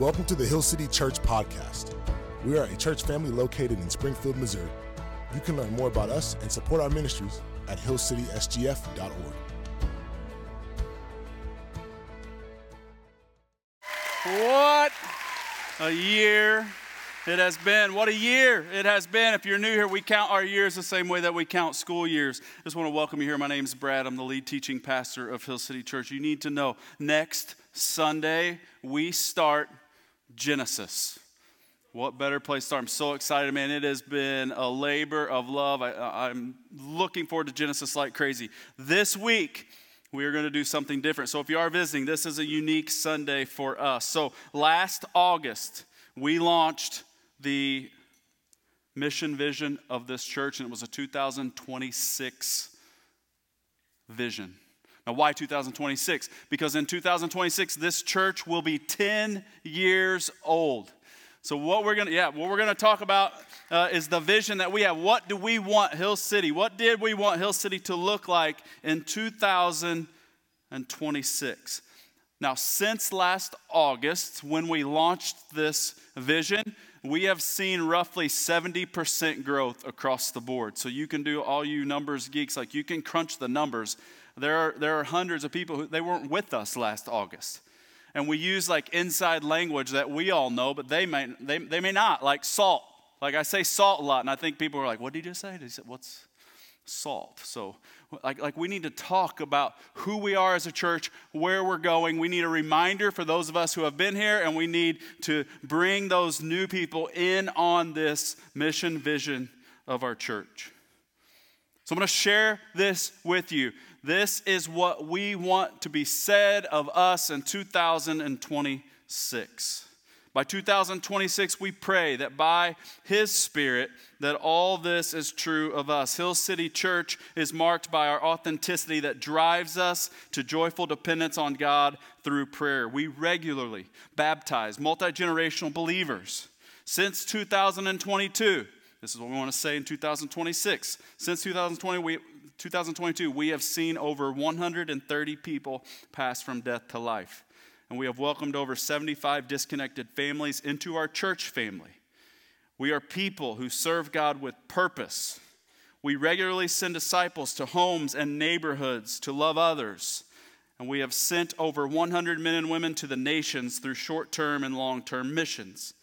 Welcome to the Hill City Church Podcast. We are a church family located in Springfield, Missouri. You can learn more about us and support our ministries at hillcitysgf.org. What a year it has been. What a year it has been. If you're new here, we count our years the same way that we count school years. Just want to welcome you here. My name is Brad. I'm the lead teaching pastor of Hill City Church. You need to know next Sunday, we start Genesis. What better place to start? I'm so excited, man. It has been a labor of love. I, am looking forward to Genesis like crazy. This week, we are going to do something different. So if you are visiting, this is a unique Sunday for us. So last August, we launched the mission vision of this church, and it was a 2026 vision. Now, why 2026? Because in 2026, this church will be 10 years old. So what we're gonna, yeah, what we're gonna talk about uh, is the vision that we have. What do we want Hill City? What did we want Hill City to look like in 2026? Now, since last August, when we launched this vision, we have seen roughly 70% growth across the board. So you can do all you numbers geeks, like you can crunch the numbers. There are, there are hundreds of people who they weren't with us last August and we use like inside language that we all know, but they may, they, they may not, like salt. Like I say salt a lot, and I think people are like, what did you just say? He said, what's salt? So, like, like we need to talk about who we are as a church, where we're going. We need a reminder for those of us who have been here, and we need to bring those new people in on this mission vision of our church. So I'm going to share this with you. This is what we want to be said of us in 2026. By 2026, we pray that by His Spirit, that all this is true of us. Hill City Church is marked by our authenticity that drives us to joyful dependence on God through prayer. We regularly baptize multi generational believers. Since 2022, this is what we want to say in 2026. Since 2020, we, 2022, we have seen over 130 people pass from death to life. And we have welcomed over 75 disconnected families into our church family. We are people who serve God with purpose. We regularly send disciples to homes and neighborhoods to love others. And we have sent over 100 men and women to the nations through short term and long term missions.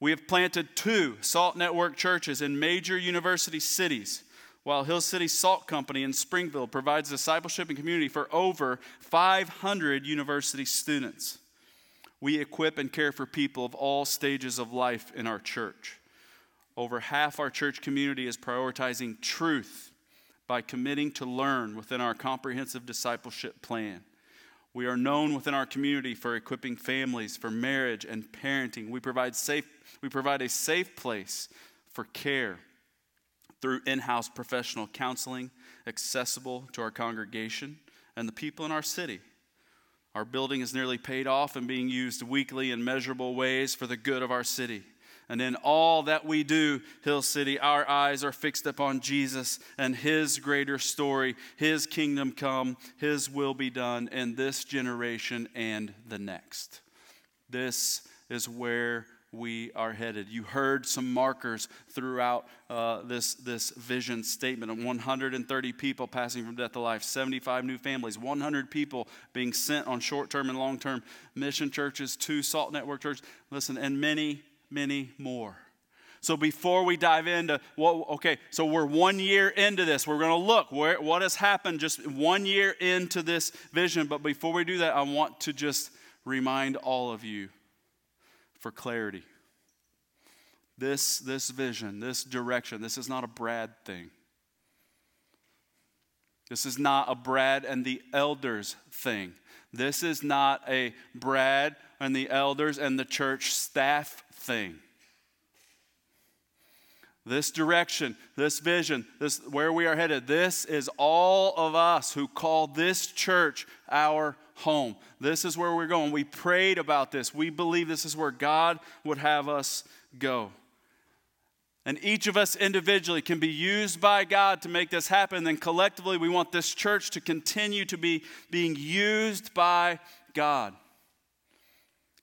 We have planted two Salt Network churches in major university cities while Hill City Salt Company in Springfield provides discipleship and community for over 500 university students. We equip and care for people of all stages of life in our church. Over half our church community is prioritizing truth by committing to learn within our comprehensive discipleship plan. We are known within our community for equipping families for marriage and parenting. We provide, safe, we provide a safe place for care through in house professional counseling accessible to our congregation and the people in our city. Our building is nearly paid off and being used weekly in measurable ways for the good of our city. And in all that we do, Hill City, our eyes are fixed upon Jesus and His greater story, His kingdom come, His will be done in this generation and the next. This is where we are headed. You heard some markers throughout uh, this, this vision statement of 130 people passing from death to life, 75 new families, 100 people being sent on short term and long term mission churches, two Salt Network churches, listen, and many, many more. So before we dive into what, okay, so we're one year into this. We're going to look where, what has happened just one year into this vision. But before we do that, I want to just remind all of you for clarity. This, this vision, this direction, this is not a Brad thing. This is not a Brad and the elders thing. This is not a Brad and the elders and the church staff thing. This direction, this vision, this where we are headed, this is all of us who call this church our home. This is where we're going. We prayed about this. We believe this is where God would have us go. And each of us individually can be used by God to make this happen. Then collectively, we want this church to continue to be being used by God.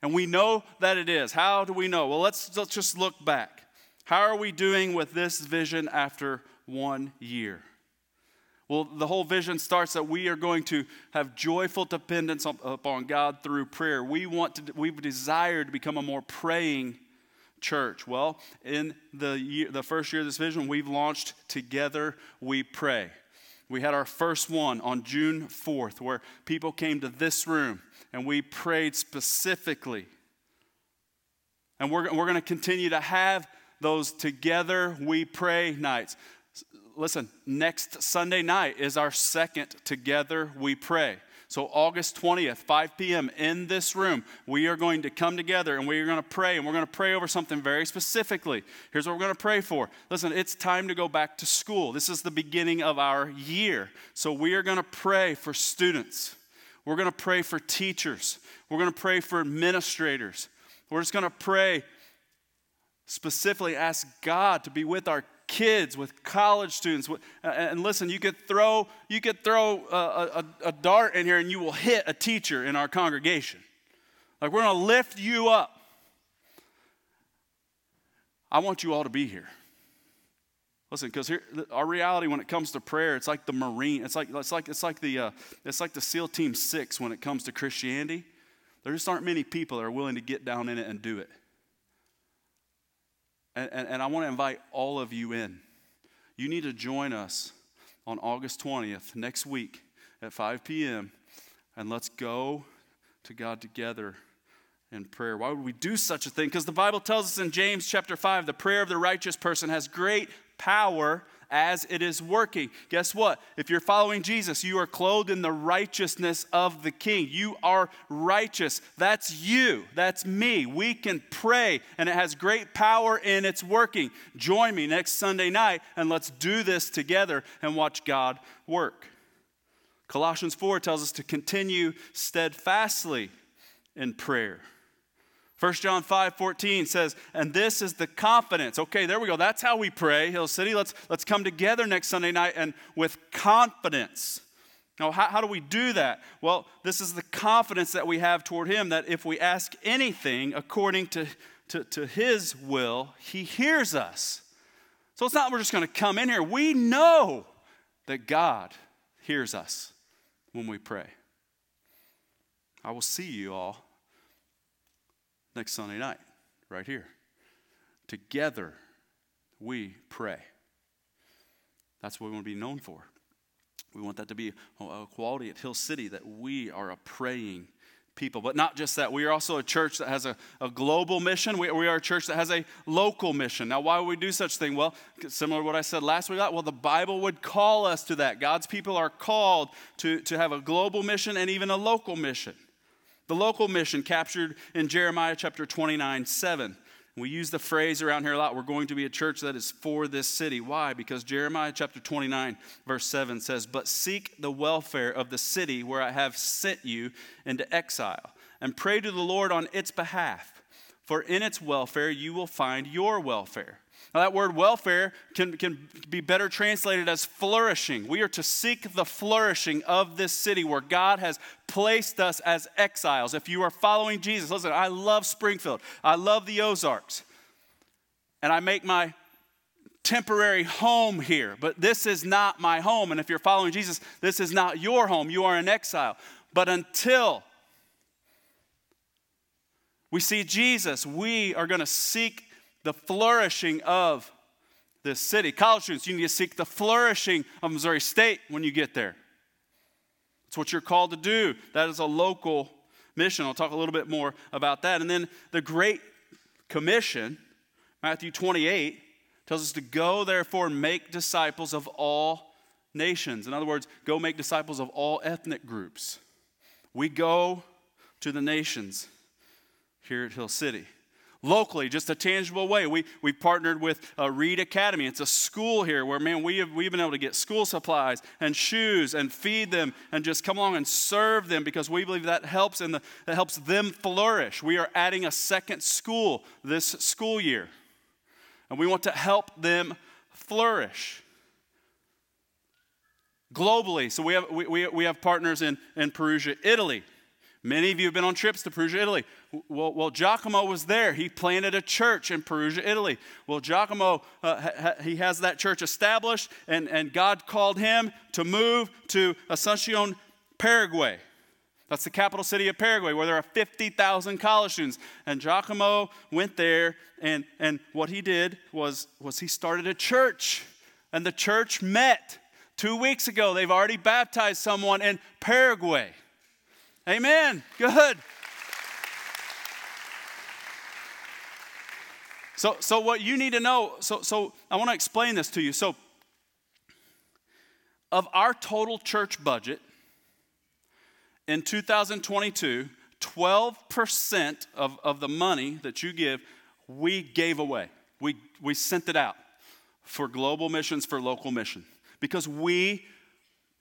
And we know that it is. How do we know? Well, let's, let's just look back. How are we doing with this vision after one year? Well, the whole vision starts that we are going to have joyful dependence upon God through prayer. We want to, we've desired to become a more praying church. Well, in the year, the first year of this vision, we've launched Together We Pray. We had our first one on June 4th, where people came to this room and we prayed specifically. And we're, we're going to continue to have those Together We Pray nights listen, next Sunday night is our second Together We Pray. So, August 20th, 5 p.m., in this room, we are going to come together and we are going to pray, and we're going to pray over something very specifically. Here's what we're going to pray for. Listen, it's time to go back to school. This is the beginning of our year. So, we are going to pray for students, we're going to pray for teachers, we're going to pray for administrators. We're just going to pray specifically, ask God to be with our kids, with college students. And listen, you could throw, you could throw a, a, a dart in here and you will hit a teacher in our congregation. Like, we're going to lift you up. I want you all to be here. Listen, because our reality when it comes to prayer, it's like the Marine. It's like it's like it's like the uh, it's like the SEAL Team Six when it comes to Christianity. There just aren't many people that are willing to get down in it and do it. And, and, and I want to invite all of you in. You need to join us on August 20th, next week at 5 p.m., and let's go to God together in prayer. Why would we do such a thing? Because the Bible tells us in James chapter 5 the prayer of the righteous person has great power as it is working. Guess what? If you're following Jesus, you are clothed in the righteousness of the King. You are righteous. That's you. That's me. We can pray, and it has great power in its working. Join me next Sunday night, and let's do this together and watch God work. Colossians 4 tells us to continue steadfastly in prayer. 1 John 5 14 says, and this is the confidence. Okay, there we go. That's how we pray, Hill City. Let's, let's come together next Sunday night and with confidence. Now, how, how do we do that? Well, this is the confidence that we have toward Him that if we ask anything according to, to, to His will, He hears us. So it's not we're just going to come in here. We know that God hears us when we pray. I will see you all next Sunday night, right here. Together, we pray. That's what we want to be known for. We want that to be a quality at Hill City that we are a praying people. But not just that, we are also a church that has a, a global mission. We, we, are a church that has a local mission. Now, why would we do such thing? Well, similar to what I said last week, well, the Bible would call us to that. God's people are called to, to have a global mission and even a local mission. The local mission captured in Jeremiah chapter 29 7. We use the phrase around here a lot. We're going to be a church that is for this city. Why? Because Jeremiah chapter 29, verse 7 says, But seek the welfare of the city where I have sent you into exile, and pray to the Lord on its behalf, for in its welfare you will find your welfare. Now, that word welfare can, can be better translated as flourishing. We are to seek the flourishing of this city where God has placed us as exiles. If you are following Jesus, listen, I love Springfield, I love the Ozarks, and I make my temporary home here, but this is not my home. And if you're following Jesus, this is not your home. You are in exile. But until we see Jesus, we are going to seek the flourishing of this city. College students, you need to seek the flourishing of Missouri State when you get there. It's what you're called to do. That is a local mission. I'll talk a little bit more about that. And then the Great Commission, Matthew 28, tells us to go, therefore, and make disciples of all nations. In other words, go make disciples of all ethnic groups. We go to the nations here at Hill City locally, just a tangible way. We, we partnered with uh, Reed Academy. It's a school here where, man, we have, we've been able to get school supplies and shoes and feed them and just come along and serve them because we believe that helps and the, that helps them flourish. We are adding a second school this school year, and we want to help them flourish globally. So we have, we, we, we have partners in, in Perugia, Italy. Many of you have been on trips to Perugia, Italy. Well, well Giacomo was there. He planted a church in Perugia, Italy. Well, Giacomo, uh, ha, he has that church established, and, and God called him to move to Asuncion, Paraguay. That's the capital city of Paraguay, where there are 50,000 college students. And Giacomo went there, and, and what he did was, was he started a church. And the church met. Two weeks ago, they've already baptized someone in Paraguay. Amen. Good. So, so what you need to know, so, so I want to explain this to you. So, of our total church budget in 2022, 12% of, of the money that you give, we gave away. We, we sent it out for global missions, for local mission, because we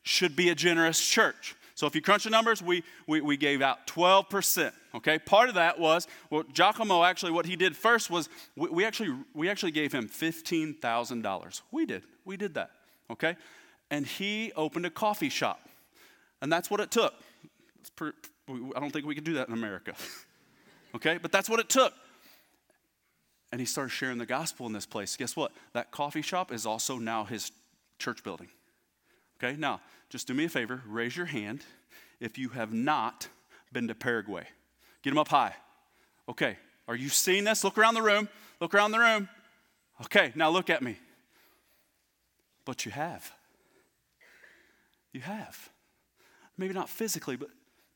should be a generous church. So if you crunch the numbers, we, we, we gave out 12%. Okay, part of that was, well, Giacomo actually, what he did first was we, we actually, we actually gave him $15,000. We did, we did that. Okay, and he opened a coffee shop. And that's what it took. Per, I don't think we could do that in America. okay, but that's what it took. And he started sharing the gospel in this place. Guess what? That coffee shop is also now his church building. Okay, now just do me a favor, raise your hand if you have not been to Paraguay. Get them up high. Okay, are you seeing this? Look around the room. Look around the room. Okay, now look at me. But you have. You have. Maybe not physically, but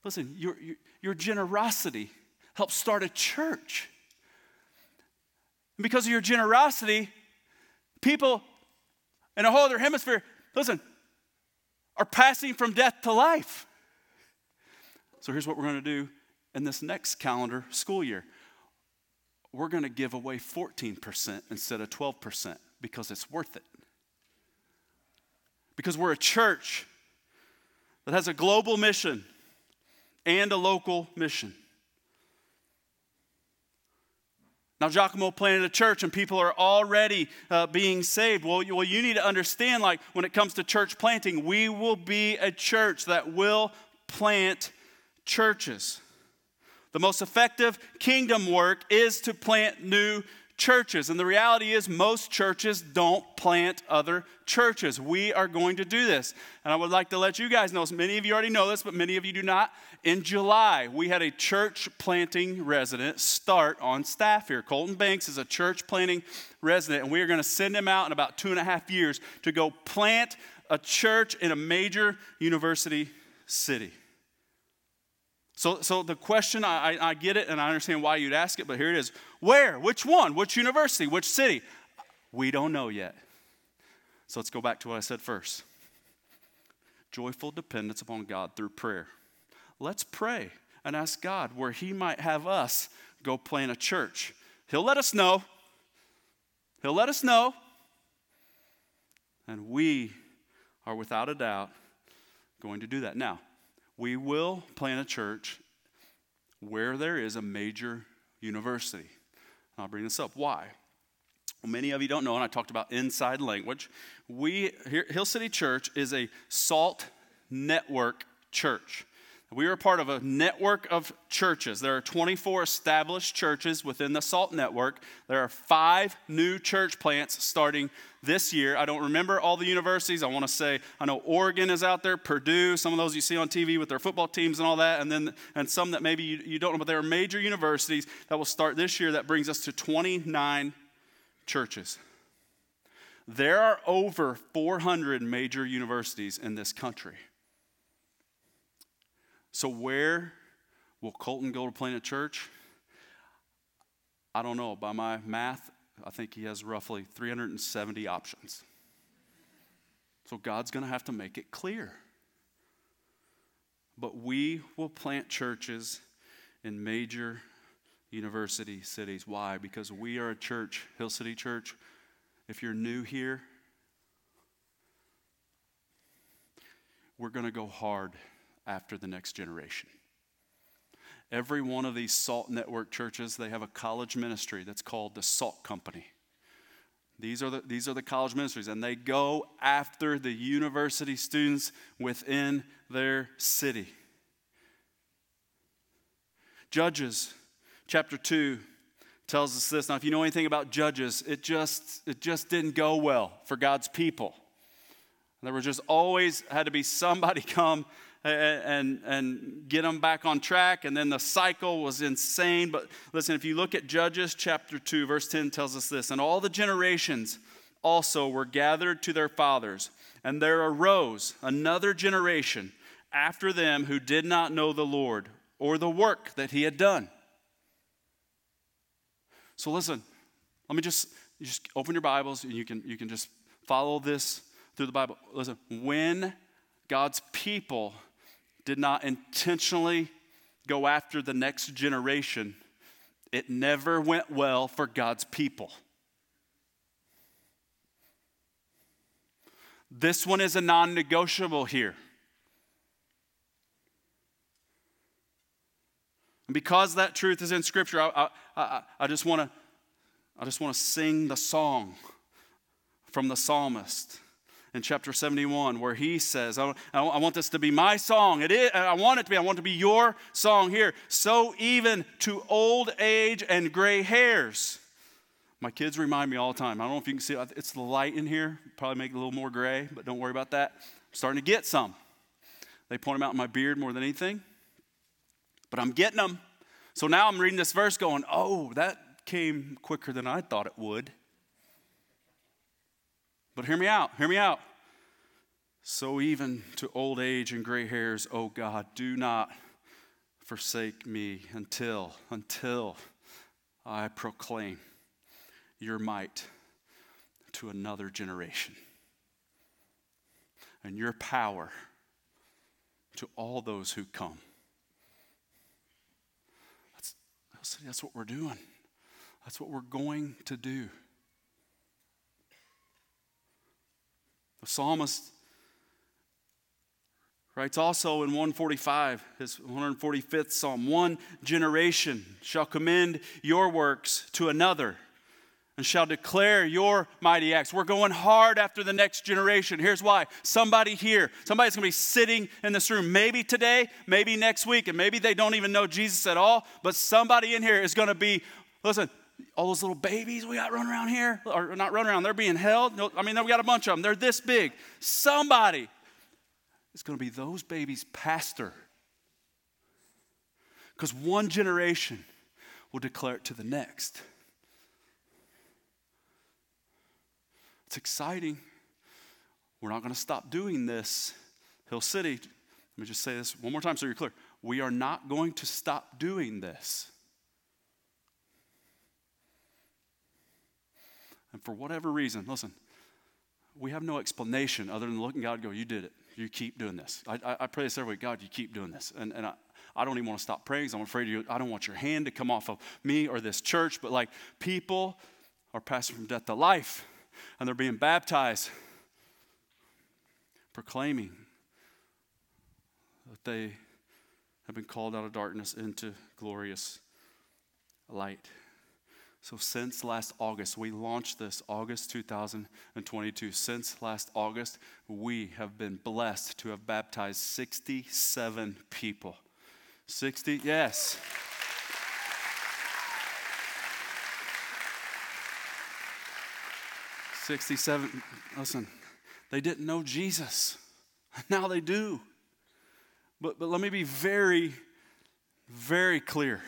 listen, your, your, your generosity helped start a church. And because of your generosity, people in a whole other hemisphere, listen, are passing from death to life. So here's what we're going to do in this next calendar school year we're going to give away 14% instead of 12% because it's worth it. Because we're a church that has a global mission and a local mission. Now, Giacomo planted a church and people are already uh, being saved. Well you, well, you need to understand, like, when it comes to church planting, we will be a church that will plant churches. The most effective kingdom work is to plant new churches. And the reality is, most churches don't plant other churches. We are going to do this. And I would like to let you guys know, many of you already know this, but many of you do not. In July, we had a church planting resident start on staff here. Colton Banks is a church planting resident, and we are going to send him out in about two and a half years to go plant a church in a major university city. So, so the question, I, I get it and I understand why you'd ask it, but here it is. Where? Which one? Which university? Which city? We don't know yet. So let's go back to what I said first joyful dependence upon God through prayer. Let's pray and ask God where He might have us go plant a church. He'll let us know. He'll let us know. And we are without a doubt going to do that. Now, we will plant a church where there is a major university. I'll bring this up. Why? Many of you don't know, and I talked about inside language. We, Hill City Church is a SALT network church. We are part of a network of churches. There are 24 established churches within the SALT network. There are five new church plants starting this year. I don't remember all the universities. I want to say, I know Oregon is out there, Purdue, some of those you see on TV with their football teams and all that, and then and some that maybe you, you don't know, but there are major universities that will start this year. That brings us to 29 churches. There are over 400 major universities in this country. So, where will Colton go to plant a church? I don't know. By my math, I think he has roughly 370 options. So, God's going to have to make it clear. But we will plant churches in major university cities. Why? Because we are a church, Hill City Church. If you're new here, we're going to go hard after the next generation. Every one of these SALT network churches, they have a college ministry that's called the SALT Company. These are, the, these are the college ministries, and they go after the university students within their city. Judges chapter 2 tells us this. Now, if you know anything about Judges, it just, it just didn't go well for God's people. There was just always had to be somebody come and, and get them back on track, and then the cycle was insane. But listen, if you look at Judges chapter 2, verse 10 tells us this And all the generations also were gathered to their fathers, and there arose another generation after them who did not know the Lord or the work that he had done. So listen, let me just, just open your Bibles and you can, you can just follow this through the Bible. Listen, when God's people did not intentionally go after the next generation, it never went well for God's people. This one is a non negotiable here. And because that truth is in Scripture, I, I, I just want to I just want to sing the song from the psalmist in chapter 71 where he says, I, I, want this to be my song. It is, I want it to be. I want it to be your song here. So even to old age and gray hairs. My kids remind me all the time. I don't know if you can see it. It's the light in here. Probably make it a little more gray, but don't worry about that. I'm starting to get some. They point them out in my beard more than anything but I'm getting them. So now I'm reading this verse going, oh, that came quicker than I thought it would. But hear me out, hear me out. So even to old age and gray hairs, oh God, do not forsake me until, until I proclaim your might to another generation and your power to all those who come. That's that's what we're doing. That's what we're going to do. The psalmist writes also in 145, his 145th psalm, one generation shall commend your works to another and shall declare your mighty acts. We're going hard after the next generation. Here's why. Somebody here, somebody's going to be sitting in this room, maybe today, maybe next week, and maybe they don't even know Jesus at all, but somebody in here is going to be, listen, all those little babies we got running around here, or not running around, they're being held. No, I mean, we got a bunch of them. They're this big. Somebody is going to be those babies' pastor. Because one generation will declare it to the next. It's exciting. We're not going to stop doing this. Hill City, let me just say this one more time so you're clear. We are not going to stop doing this. And for whatever reason, listen, we have no explanation other than looking God go, You did it. You keep doing this. I, I, I pray this every week God, you keep doing this. And, and I, I don't even want to stop praying because I'm afraid you, I don't want your hand to come off of me or this church. But like people are passing from death to life and they're being baptized, proclaiming that they have been called out of darkness into glorious light. So, since last August, we launched this August 2022. Since last August, we have been blessed to have baptized 67 people. 60, yes. 67, listen, they didn't know Jesus. Now they do. But, but let me be very, very clear.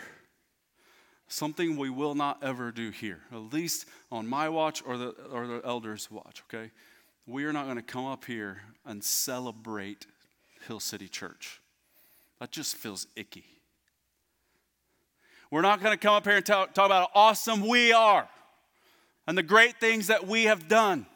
Something we will not ever do here, at least on my watch or the, or the elders' watch, okay? We are not going to come up here and celebrate Hill City Church. That just feels icky. We're not going to come up here and talk, talk about how awesome we are and the great things that we have done.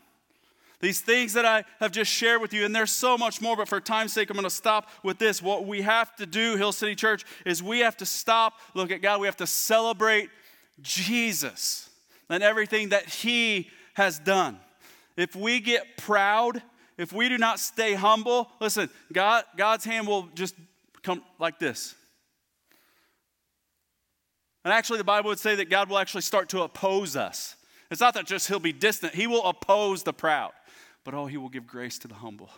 These things that I have just shared with you, and there's so much more, but for time's sake, I'm going to stop with this. What we have to do, Hill City Church, is we have to stop, look at God, we have to celebrate Jesus and everything that He has done. If we get proud, if we do not stay humble, listen, God, God's hand will just come like this. And actually, the Bible would say that God will actually start to oppose us. It's not that just he'll be distant, he will oppose the proud, but oh, he will give grace to the humble.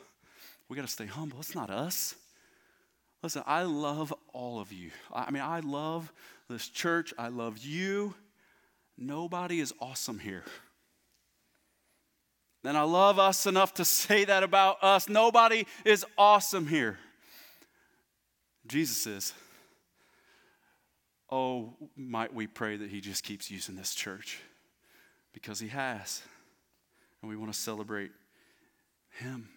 We got to stay humble. It's not us. Listen, I love all of you. I mean, I love this church. I love you. Nobody is awesome here. And I love us enough to say that about us. Nobody is awesome here. Jesus is. Oh, might we pray that He just keeps using this church because He has. And we want to celebrate Him.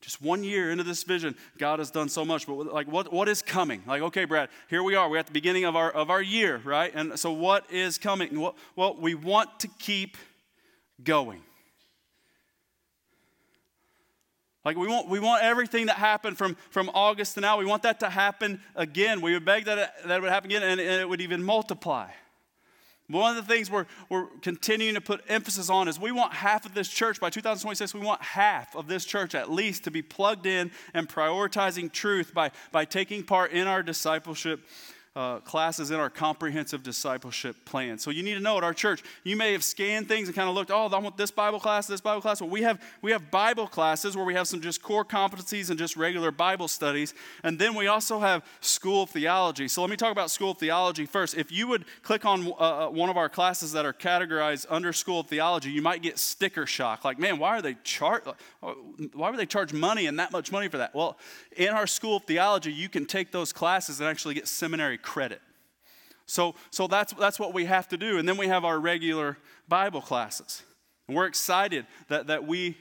Just one year into this vision, God has done so much. But like, what, what is coming? Like, okay, Brad, here we are. We're at the beginning of our, of our year, right? And so, what is coming? Well, we want to keep going. Like we want, we want everything that happened from, from August to now, we want that to happen again. We would beg that it, that it would happen again and, and it would even multiply. One of the things we're, we're continuing to put emphasis on is we want half of this church, by 2026, we want half of this church at least to be plugged in and prioritizing truth by, by taking part in our discipleship uh, classes in our comprehensive discipleship plan. So you need to know at our church, you may have scanned things and kind of looked, oh, I want this Bible class, this Bible class. Well, we have we have Bible classes where we have some just core competencies and just regular Bible studies, and then we also have School of Theology. So let me talk about School of Theology first. If you would click on uh, uh one of our classes that are categorized under School of Theology, you might get sticker shock. Like, man, why are they charge? Why would they charge money and that much money for that? Well, in our School of Theology, you can take those classes and actually get seminary credit. So, so that's, that's what we have to do. And then we have our regular Bible classes. And we're excited that, that we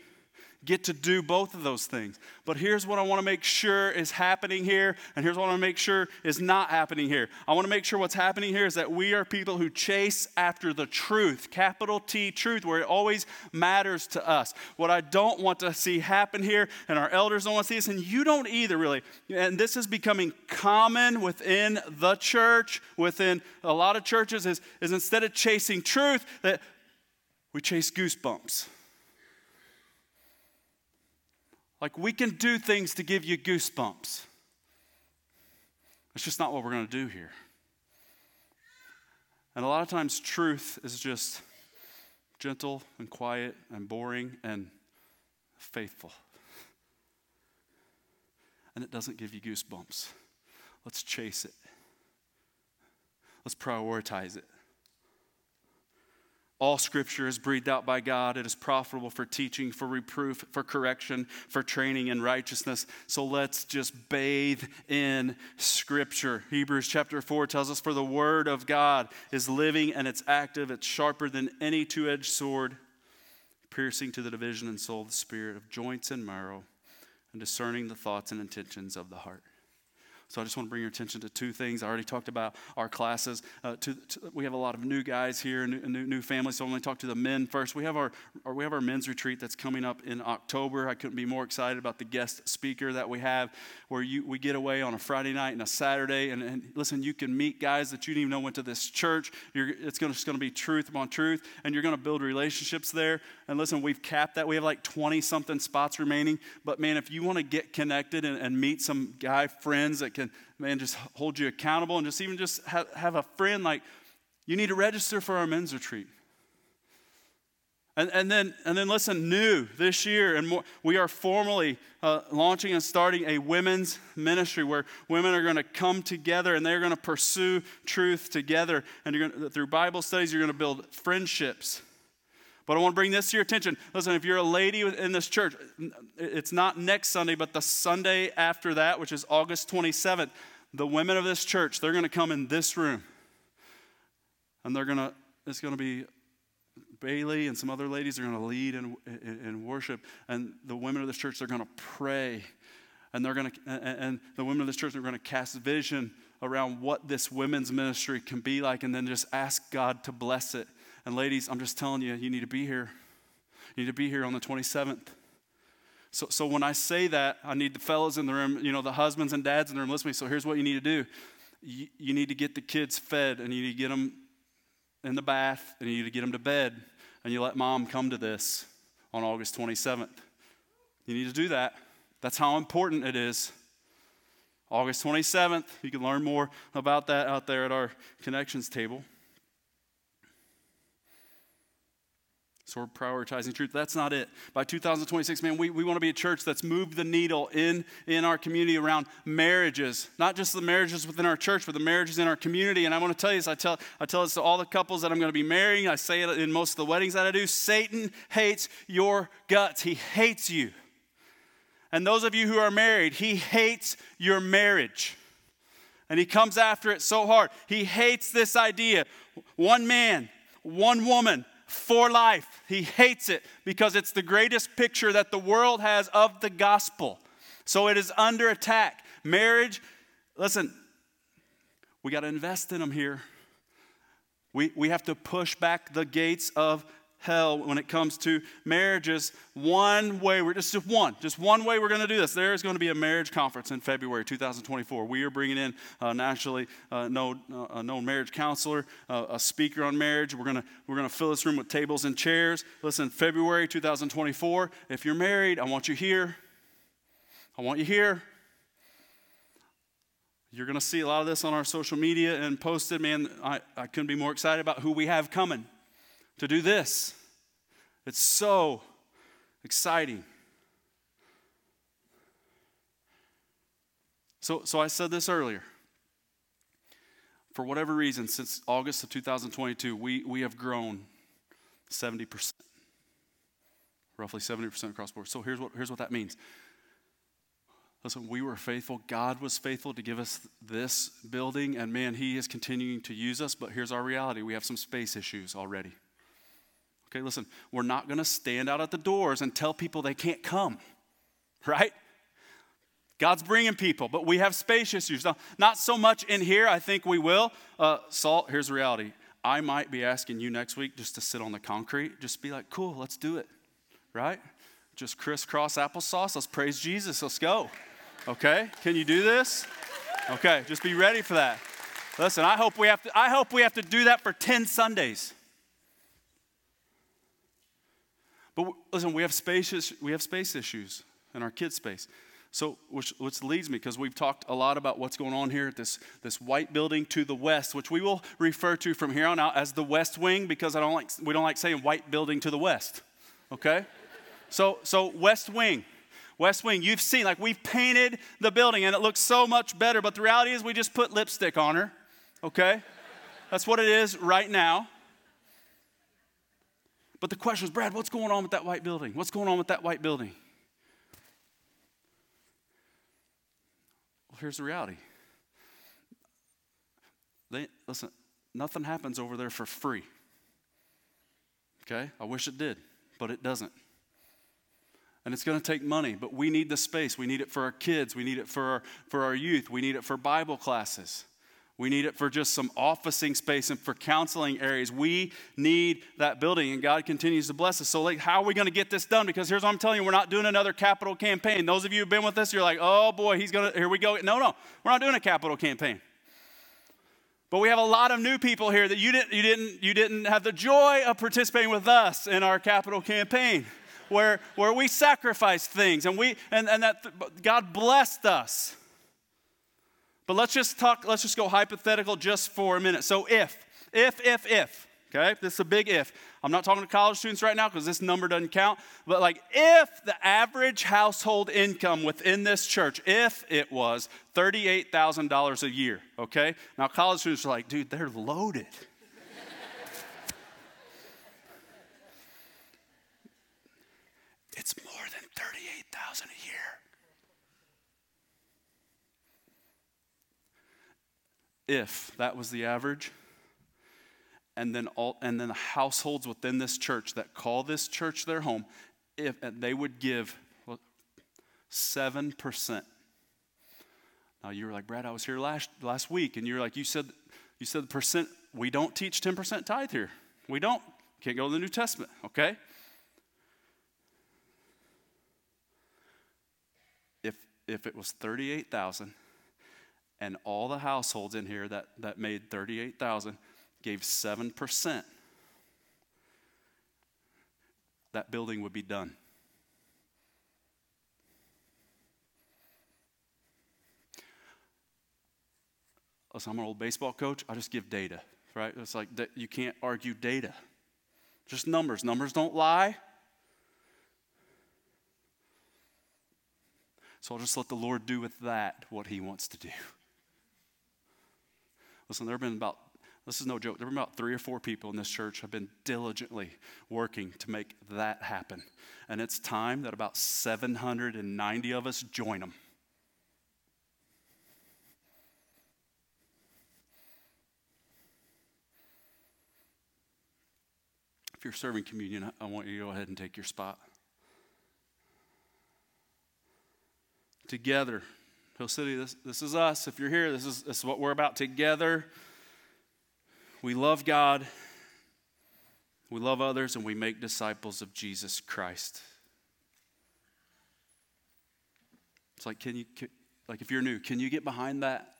get to do both of those things. But here's what I want to make sure is happening here, and here's what I want to make sure is not happening here. I want to make sure what's happening here is that we are people who chase after the truth, capital T truth, where it always matters to us. What I don't want to see happen here, and our elders don't want to see this, and you don't either, really. And this is becoming common within the church, within a lot of churches, is, is instead of chasing truth, that we chase goosebumps. Like we can do things to give you goosebumps. It's just not what we're going to do here. And a lot of times, truth is just gentle and quiet and boring and faithful. And it doesn't give you goosebumps. Let's chase it, let's prioritize it. All scripture is breathed out by God. It is profitable for teaching, for reproof, for correction, for training in righteousness. So let's just bathe in scripture. Hebrews chapter 4 tells us, For the word of God is living and it's active, it's sharper than any two edged sword, piercing to the division and soul of the spirit, of joints and marrow, and discerning the thoughts and intentions of the heart. So I just want to bring your attention to two things. I already talked about our classes. Uh, to, to, we have a lot of new guys here, new, new, new families. So I'm going to talk to the men first. We have our, our, we have our men's retreat that's coming up in October. I couldn't be more excited about the guest speaker that we have, where you, we get away on a Friday night and a Saturday. And, and listen, you can meet guys that you didn't even know went to this church. You're, it's gonna, going to be truth upon truth, and you're going to build relationships there. And listen, we've capped that. We have like 20 something spots remaining. But man, if you want to get connected and, and meet some guy friends that can man, just hold you accountable and just even just have, have a friend like, you need to register for our men's retreat. And, and, then, and then listen, new this year, and more, we are formally uh, launching and starting a women's ministry where women are going to come together and they're going to pursue truth together. And gonna, through Bible studies, you're going to build friendships. But I want to bring this to your attention. Listen, if you're a lady in this church, it's not next Sunday, but the Sunday after that, which is August 27th, the women of this church, they're going to come in this room. And they're going to, it's going to be Bailey and some other ladies are going to lead in, in, in, worship. And the women of this church, they're going to pray. And they're going to, and the women of this church are going to cast vision around what this women's ministry can be like and then just ask God to bless it and ladies, I'm just telling you, you need to be here. You need to be here on the 27th. So, so when I say that, I need the fellas in the room, you know, the husbands and dads in the room, listen to me. So here's what you need to do you, you need to get the kids fed, and you need to get them in the bath, and you need to get them to bed, and you let mom come to this on August 27th. You need to do that. That's how important it is. August 27th, you can learn more about that out there at our connections table. So we're prioritizing truth. That's not it. By 2026, man, we, we want to be a church that's moved the needle in, in our community around marriages. Not just the marriages within our church, but the marriages in our community. And I want to tell you this, I tell, I tell this to all the couples that I'm going to be marrying. I say it in most of the weddings that I do. Satan hates your guts. He hates you. And those of you who are married, he hates your marriage. And he comes after it so hard. He hates this idea. One man, one woman, for life. He hates it because it's the greatest picture that the world has of the gospel. So it is under attack. Marriage, listen, we got to invest in them here. We, we have to push back the gates of hell when it comes to marriages. One way, we're just, just one, just one way we're going to do this. There is going to be a marriage conference in February 2024. We are bringing in a nationally uh, known, uh, known marriage counselor, uh, a speaker on marriage. We're going to we're going to fill this room with tables and chairs. Listen, February 2024. If you're married, I want you here. I want you here. You're going to see a lot of this on our social media and posted. Man, I, I couldn't be more excited about who we have coming to do this. It's so exciting. So, so I said this earlier. For whatever reason, since August of 2022, we, we have grown 70%, roughly 70% across board. So here's what, here's what that means. Listen, we were faithful. God was faithful to give us this building, and man, He is continuing to use us. But here's our reality we have some space issues already. Okay, listen, we're not going to stand out at the doors and tell people they can't come, right? God's bringing people, but we have space issues. Now, not so much in here, I think we will. Uh, Salt, here's the reality. I might be asking you next week just to sit on the concrete, just be like, cool, let's do it, right? Just crisscross applesauce. Let's praise Jesus. Let's go. Okay? Can you do this? Okay, just be ready for that. Listen, I hope we have to, I hope we have to do that for 10 Sundays. But listen, we have space, we have space issues in our kids' space. So, which, which leads me, because we've talked a lot about what's going on here at this, this white building to the west, which we will refer to from here on out as the West Wing, because I don't like, we don't like saying white building to the west. Okay? so, so West Wing. West Wing, you've seen, like, we've painted the building and it looks so much better, but the reality is we just put lipstick on her. Okay? That's what it is right now. But the question is, Brad, what's going on with that white building? What's going on with that white building? Well, here's the reality. They, listen, nothing happens over there for free. Okay? I wish it did, but it doesn't. And it's going to take money, but we need the space. We need it for our kids. We need it for our, for our youth. We need it for Bible classes. We need it for just some officing space and for counseling areas. We need that building, and God continues to bless us. So, like, how are we going to get this done? Because here's what I'm telling you: we're not doing another capital campaign. Those of you who've been with us, you're like, "Oh boy, he's going to." Here we go. No, no, we're not doing a capital campaign. But we have a lot of new people here that you didn't, you didn't, you didn't have the joy of participating with us in our capital campaign, where where we sacrificed things and we and and that God blessed us. But let's just talk, let's just go hypothetical just for a minute. So if, if, if, if, okay, this is a big if. I'm not talking to college students right now because this number doesn't count, but like if the average household income within this church, if it was $38,000 a year, okay? Now college students are like, dude, they're loaded. it's more than 38,000 a year. If that was the average, and then all and then the households within this church that call this church their home, if they would give seven percent. Now you were like, Brad, I was here last last week, and you're like, you said you said the percent. We don't teach ten percent tithe here. We don't. Can't go to the New Testament. Okay. If if it was thirty eight thousand and all the households in here that, that made 38,000 gave 7%, that building would be done. Listen, I'm an old baseball coach. I just give data, right? It's like you can't argue data, Just numbers. Numbers don't lie. So I'll just let the Lord do with that what he wants to do. Listen, there have been about, this is no joke, there have been about three or four people in this church have been diligently working to make that happen. And it's time that about 790 of us join them. If you're serving communion, I want you to go ahead and take your spot. Together, Hill City, this, this is us. If you're here, this is, this is what we're about. Together, we love God, we love others, and we make disciples of Jesus Christ. It's like, can you, can, like if you're new, can you get behind that?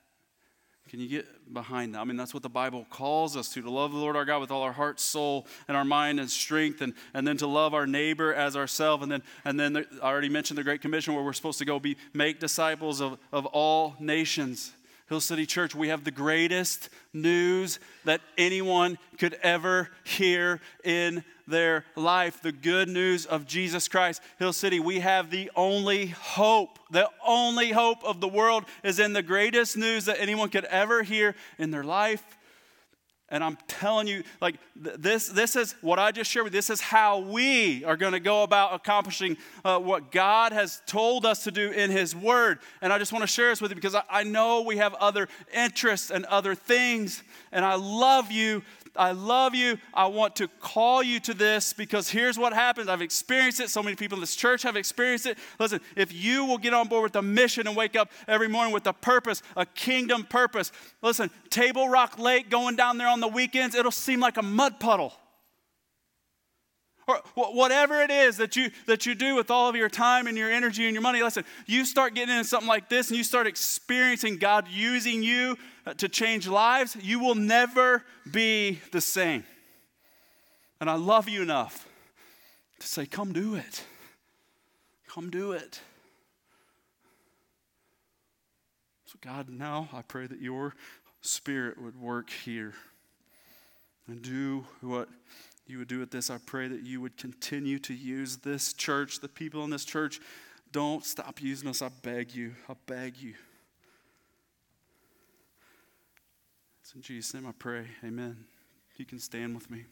Can you get behind that? I mean, that's what the Bible calls us to to love the Lord our God with all our heart, soul, and our mind and strength, and, and then to love our neighbor as ourselves. And then, and then the, I already mentioned the Great Commission where we're supposed to go be make disciples of, of all nations. Hill City Church, we have the greatest news that anyone could ever hear in their life the good news of Jesus Christ. Hill City, we have the only hope. The only hope of the world is in the greatest news that anyone could ever hear in their life. And I'm telling you, like this, this is what I just shared with you. This is how we are going to go about accomplishing uh, what God has told us to do in His Word. And I just want to share this with you because I, I know we have other interests and other things. And I love you I love you. I want to call you to this because here's what happens. I've experienced it. So many people in this church have experienced it. Listen, if you will get on board with the mission and wake up every morning with a purpose, a kingdom purpose, listen, Table Rock Lake going down there on the weekends, it'll seem like a mud puddle or whatever it is that you that you do with all of your time and your energy and your money listen you start getting into something like this and you start experiencing god using you Uh, to change lives you will never be the same and i love you enough to say come do it come do it so god now i pray that your spirit would work here and do what you would do with this. I pray that you would continue to use this church, the people in this church. Don't stop using us. I beg you. I beg you. It's in Jesus' name I pray. Amen. You can stand with me.